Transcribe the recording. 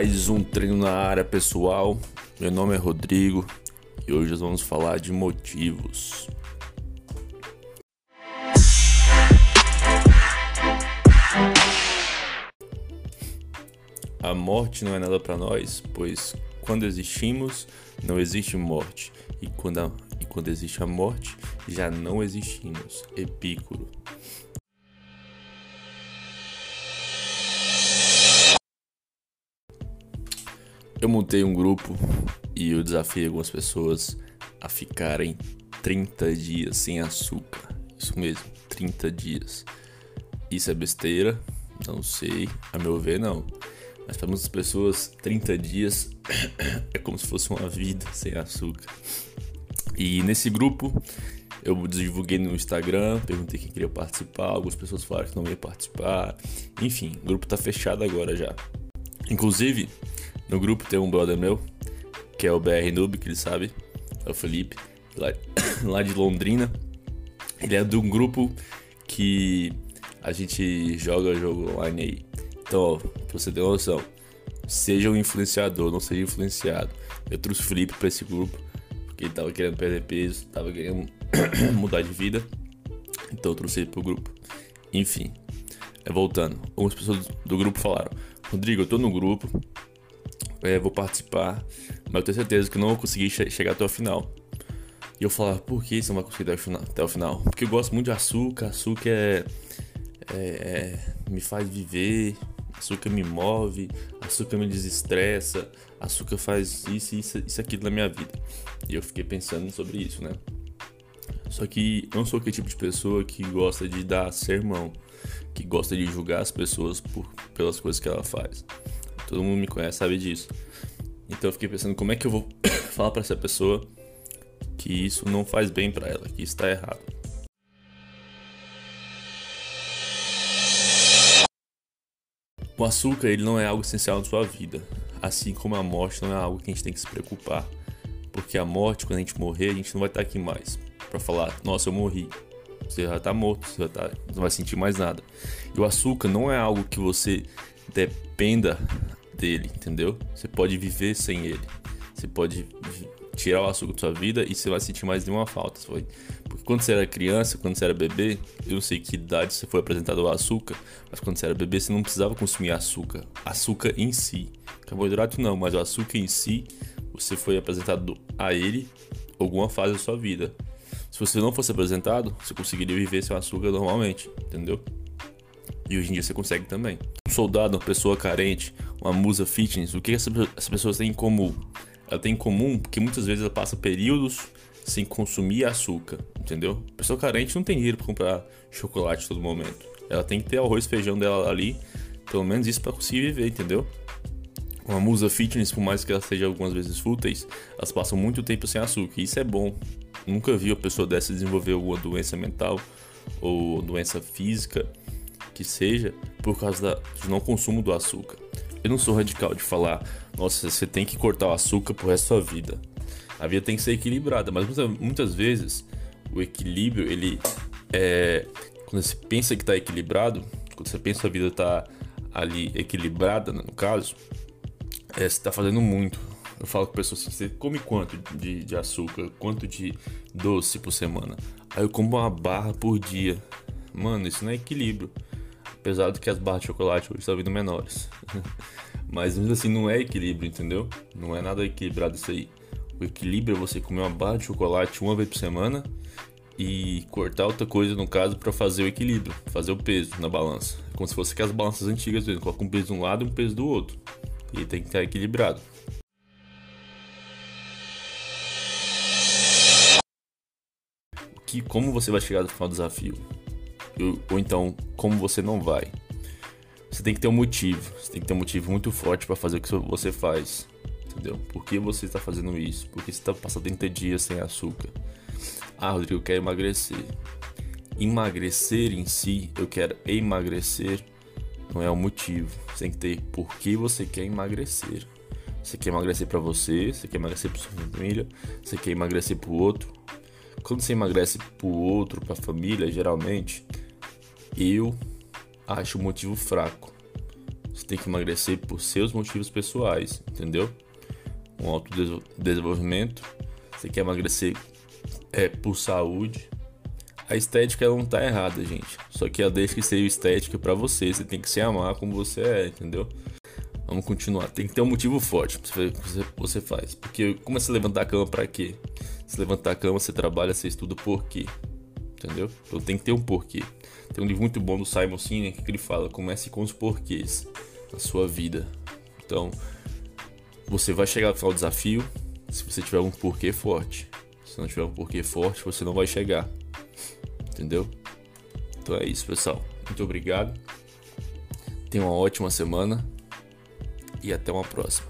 Mais um treino na área pessoal. Meu nome é Rodrigo e hoje nós vamos falar de motivos. A morte não é nada para nós, pois quando existimos, não existe morte, e quando, a, e quando existe a morte, já não existimos. Epícoro. Eu montei um grupo e eu desafiei algumas pessoas a ficarem 30 dias sem açúcar. Isso mesmo, 30 dias. Isso é besteira? Não sei, a meu ver não. Mas para muitas pessoas, 30 dias é como se fosse uma vida sem açúcar. E nesse grupo eu divulguei no Instagram, perguntei quem queria participar, algumas pessoas falaram que não ia participar. Enfim, o grupo tá fechado agora já. Inclusive, no grupo tem um brother meu, que é o BR Noob, que ele sabe, é o Felipe, lá, lá de Londrina. Ele é de um grupo que a gente joga jogo online aí. Então, ó, pra você ter noção, seja um influenciador, não seja influenciado. Eu trouxe o Felipe pra esse grupo, porque ele tava querendo perder peso, tava querendo mudar de vida. Então eu trouxe ele pro grupo. Enfim, é, voltando. Algumas pessoas do grupo falaram: Rodrigo, eu tô no grupo, é, vou participar, mas eu tenho certeza que não vou conseguir che chegar até o final. E eu falava, por que você não vai conseguir até o final? Porque eu gosto muito de açúcar, açúcar é, é, é, me faz viver, açúcar me move, açúcar me desestressa, açúcar faz isso, isso, isso, aquilo na minha vida. E eu fiquei pensando sobre isso, né? Só que eu não sou aquele tipo de pessoa que gosta de dar sermão, que gosta de julgar as pessoas por, pelas coisas que ela faz. Todo mundo me conhece, sabe disso. Então eu fiquei pensando como é que eu vou falar para essa pessoa que isso não faz bem para ela, que isso tá errado. O açúcar ele não é algo essencial na sua vida, assim como a morte não é algo que a gente tem que se preocupar, porque a morte, quando a gente morrer, a gente não vai estar aqui mais para falar, nossa, eu morri. Você já tá morto, você já tá, não vai sentir mais nada. E o açúcar não é algo que você dependa dele, entendeu? Você pode viver sem ele. Você pode tirar o açúcar da sua vida e você vai sentir mais nenhuma falta. Foi. Porque quando você era criança, quando você era bebê, eu não sei que idade você foi apresentado ao açúcar, mas quando você era bebê você não precisava consumir açúcar. Açúcar em si. Carboidrato não, mas o açúcar em si, você foi apresentado a ele alguma fase da sua vida. Se você não fosse apresentado, você conseguiria viver sem açúcar normalmente, entendeu? E hoje em dia você consegue também. Um soldado, uma pessoa carente, uma musa fitness, o que essa, essa pessoa tem em comum? Ela tem em comum porque muitas vezes ela passa períodos sem consumir açúcar, entendeu? Pessoa carente não tem dinheiro para comprar chocolate todo momento. Ela tem que ter arroz e feijão dela ali, pelo menos isso para conseguir viver, entendeu? Uma musa fitness, por mais que ela seja algumas vezes fúteis, elas passam muito tempo sem açúcar. E isso é bom. Nunca vi uma pessoa dessa desenvolver alguma doença mental ou doença física que seja por causa do não consumo do açúcar. Eu não sou radical de falar, nossa, você tem que cortar o açúcar pro resto da sua vida. A vida tem que ser equilibrada, mas muitas, muitas vezes o equilíbrio, ele é. Quando você pensa que está equilibrado, quando você pensa que a vida está ali equilibrada, no caso, é, você está fazendo muito. Eu falo com pessoas assim, você come quanto de, de açúcar, quanto de doce por semana? Aí eu como uma barra por dia. Mano, isso não é equilíbrio. Apesar de que as barras de chocolate hoje estão vindo menores. Mas mesmo assim não é equilíbrio, entendeu? Não é nada equilibrado isso aí. O equilíbrio é você comer uma barra de chocolate uma vez por semana e cortar outra coisa, no caso, para fazer o equilíbrio, fazer o peso na balança. É como se fosse aquelas balanças antigas, você coloca um peso de um lado e um peso do outro. E tem que estar equilibrado. Que, como você vai chegar no final do desafio? Ou então como você não vai. Você tem que ter um motivo, você tem que ter um motivo muito forte para fazer o que você faz, entendeu? Por que você está fazendo isso? Por que você está passando 30 dias sem açúcar? Ah, Rodrigo, eu quero emagrecer. Emagrecer em si, eu quero emagrecer, não é o motivo. Você tem que ter por que você quer emagrecer. Você quer emagrecer para você, você quer emagrecer para sua família, você quer emagrecer para o outro. Quando você emagrece para o outro, para a família, geralmente eu acho o motivo fraco. Você tem que emagrecer por seus motivos pessoais, entendeu? Um autodesenvolvimento. Você quer emagrecer é, por saúde. A estética não tá errada, gente. Só que ela deixa que seja estética para você. Você tem que se amar como você é, entendeu? Vamos continuar. Tem que ter um motivo forte pra você, você faz. Porque como é se levantar a cama para quê? Se levantar a cama, você trabalha, você estuda por quê? Entendeu? Então tem que ter um porquê. Tem um livro muito bom do Simon Sinek que ele fala: comece com os porquês na sua vida. Então, você vai chegar ao desafio se você tiver um porquê forte. Se não tiver um porquê forte, você não vai chegar. Entendeu? Então é isso, pessoal. Muito obrigado. Tenha uma ótima semana e até uma próxima.